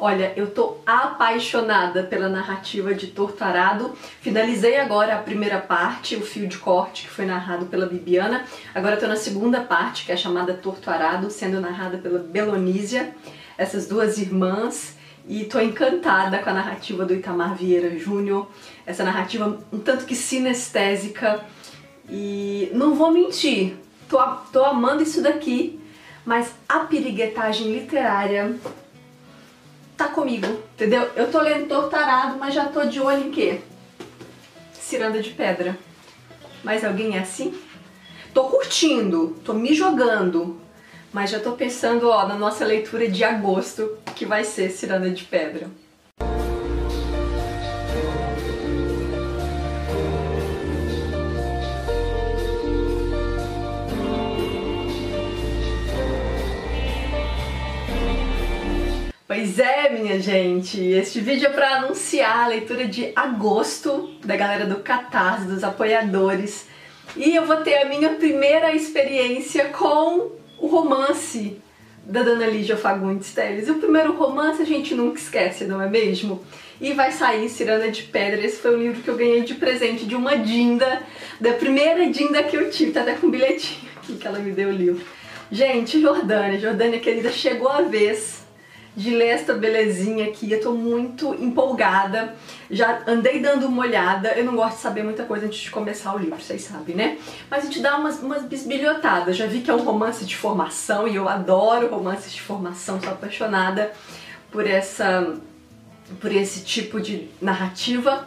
Olha, eu tô apaixonada pela narrativa de Torturado. Finalizei agora a primeira parte, o fio de corte, que foi narrado pela Bibiana. Agora eu tô na segunda parte, que é chamada Torturado, sendo narrada pela Belonísia, essas duas irmãs. E tô encantada com a narrativa do Itamar Vieira Júnior, essa narrativa um tanto que sinestésica. E não vou mentir, tô, tô amando isso daqui, mas a piriguetagem literária tá comigo, entendeu? Eu tô lendo Tortarado, mas já tô de olho em quê? Ciranda de Pedra. Mas alguém é assim? Tô curtindo, tô me jogando, mas já tô pensando, ó, na nossa leitura de agosto, que vai ser Ciranda de Pedra. Pois é, minha gente, este vídeo é para anunciar a leitura de agosto da galera do Catarse, dos apoiadores. E eu vou ter a minha primeira experiência com o romance da Dona Lígia Fagundes Teles. E o primeiro romance a gente nunca esquece, não é mesmo? E vai sair Ciranda de Pedra. Esse foi o livro que eu ganhei de presente de uma Dinda, da primeira Dinda que eu tive. Tá até com um bilhetinho aqui que ela me deu o livro. Gente, Jordânia, Jordânia querida, chegou a vez de ler esta belezinha aqui. Eu tô muito empolgada. Já andei dando uma olhada. Eu não gosto de saber muita coisa antes de começar o livro, vocês sabem, né? Mas a gente dá umas, umas bisbilhotadas. Já vi que é um romance de formação e eu adoro romances de formação. Sou apaixonada por essa por esse tipo de narrativa.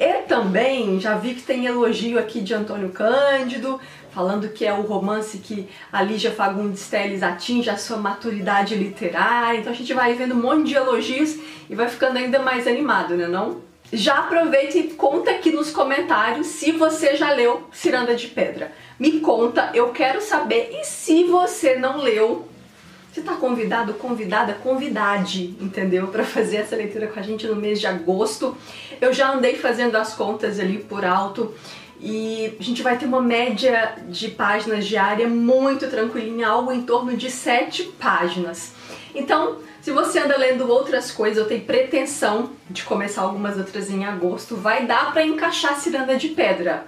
E também já vi que tem elogio aqui de Antônio Cândido, falando que é o romance que a Lígia Fagundes Telles atinge a sua maturidade literária. Então a gente vai vendo um monte de elogios e vai ficando ainda mais animado, né não? Já aproveita e conta aqui nos comentários se você já leu Ciranda de Pedra. Me conta, eu quero saber. E se você não leu, você tá convidado, convidada, convidade, entendeu? Para fazer essa leitura com a gente no mês de agosto. Eu já andei fazendo as contas ali por alto e a gente vai ter uma média de páginas diária muito tranquilinha, algo em torno de 7 páginas. Então, se você anda lendo outras coisas, eu tenho pretensão de começar algumas outras em agosto, vai dar para encaixar Ciranda de Pedra.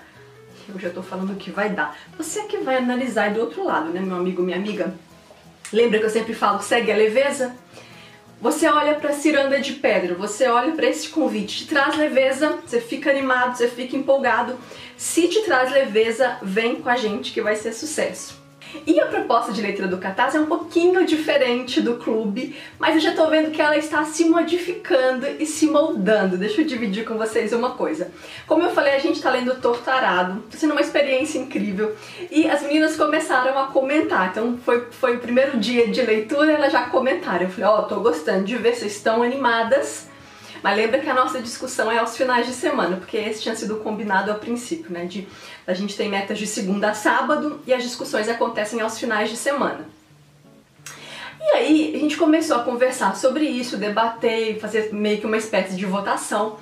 Eu já tô falando que vai dar. Você que vai analisar do outro lado, né, meu amigo, minha amiga? Lembra que eu sempre falo, segue a leveza? Você olha para Ciranda de Pedra, você olha para esse convite, te traz leveza, você fica animado, você fica empolgado. Se te traz leveza, vem com a gente que vai ser sucesso. E a proposta de leitura do Catarse é um pouquinho diferente do clube, mas eu já tô vendo que ela está se modificando e se moldando. Deixa eu dividir com vocês uma coisa. Como eu falei, a gente tá lendo Tortarado, tá sendo uma experiência incrível, e as meninas começaram a comentar. Então foi, foi o primeiro dia de leitura, elas já comentaram. Eu falei, ó, oh, tô gostando de ver, vocês estão animadas. Mas lembra que a nossa discussão é aos finais de semana, porque esse tinha sido combinado a princípio, né? De, a gente tem metas de segunda a sábado e as discussões acontecem aos finais de semana. E aí a gente começou a conversar sobre isso, debater, fazer meio que uma espécie de votação.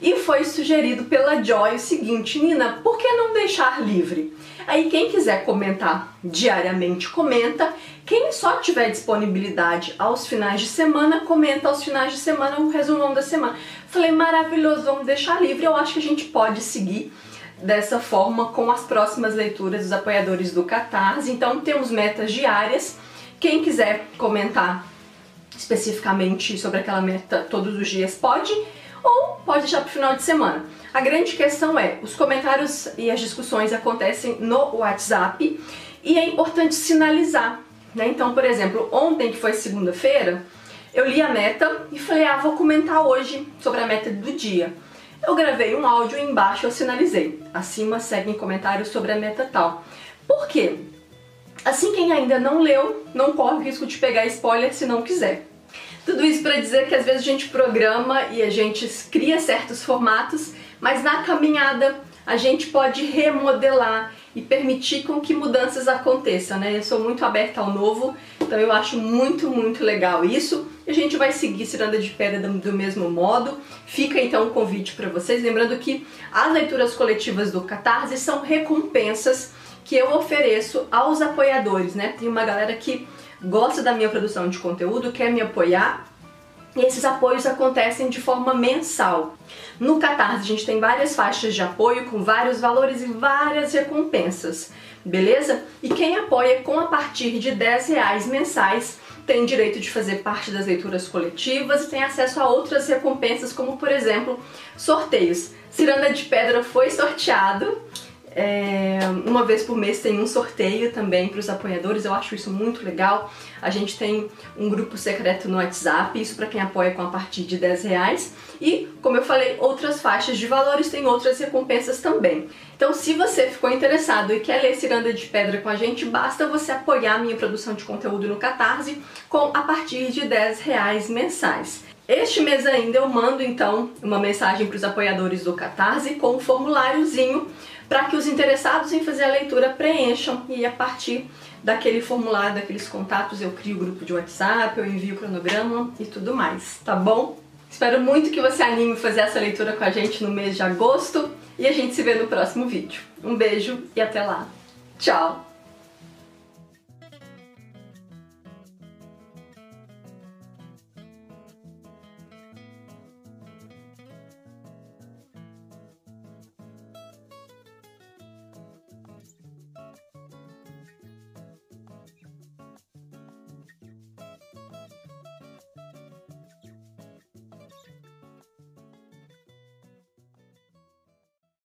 E foi sugerido pela Joy o seguinte, Nina, por que não deixar livre? Aí quem quiser comentar diariamente, comenta. Quem só tiver disponibilidade aos finais de semana, comenta aos finais de semana o resumão da semana. Falei, maravilhoso, vamos deixar livre. Eu acho que a gente pode seguir dessa forma com as próximas leituras dos apoiadores do Catarse. Então temos metas diárias. Quem quiser comentar especificamente sobre aquela meta todos os dias pode ou pode deixar para o final de semana. A grande questão é, os comentários e as discussões acontecem no WhatsApp e é importante sinalizar. Né? Então, por exemplo, ontem, que foi segunda-feira, eu li a meta e falei, ah, vou comentar hoje sobre a meta do dia. Eu gravei um áudio e embaixo eu sinalizei. Acima seguem comentários sobre a meta tal. Por quê? Assim quem ainda não leu, não corre o risco de pegar spoiler se não quiser. Tudo isso para dizer que às vezes a gente programa e a gente cria certos formatos, mas na caminhada a gente pode remodelar e permitir com que mudanças aconteçam, né? Eu sou muito aberta ao novo, então eu acho muito, muito legal isso. A gente vai seguir Ciranda de Pedra do, mesmo modo. Fica então o um convite para vocês, lembrando que as leituras coletivas do Catarse são recompensas que eu ofereço aos apoiadores, né? Tem uma galera que gosta da minha produção de conteúdo, quer me apoiar e esses apoios acontecem de forma mensal. No Catarse a gente tem várias faixas de apoio com vários valores e várias recompensas, beleza? E quem apoia com a partir de 10 reais mensais tem direito de fazer parte das leituras coletivas e tem acesso a outras recompensas, como por exemplo, sorteios. Ciranda de Pedra foi sorteado é, uma vez por mês tem um sorteio também para os apoiadores, eu acho isso muito legal. A gente tem um grupo secreto no WhatsApp, isso para quem apoia com a partir de 10 reais. E, como eu falei, outras faixas de valores tem outras recompensas também. Então, se você ficou interessado e quer ler Ciranda de Pedra com a gente, basta você apoiar a minha produção de conteúdo no Catarse com a partir de 10 reais mensais. Este mês ainda eu mando então uma mensagem para os apoiadores do Catarse com um formuláriozinho para que os interessados em fazer a leitura preencham e a partir daquele formulário, daqueles contatos, eu crio grupo de WhatsApp, eu envio o cronograma e tudo mais, tá bom? Espero muito que você anime a fazer essa leitura com a gente no mês de agosto e a gente se vê no próximo vídeo. Um beijo e até lá. Tchau!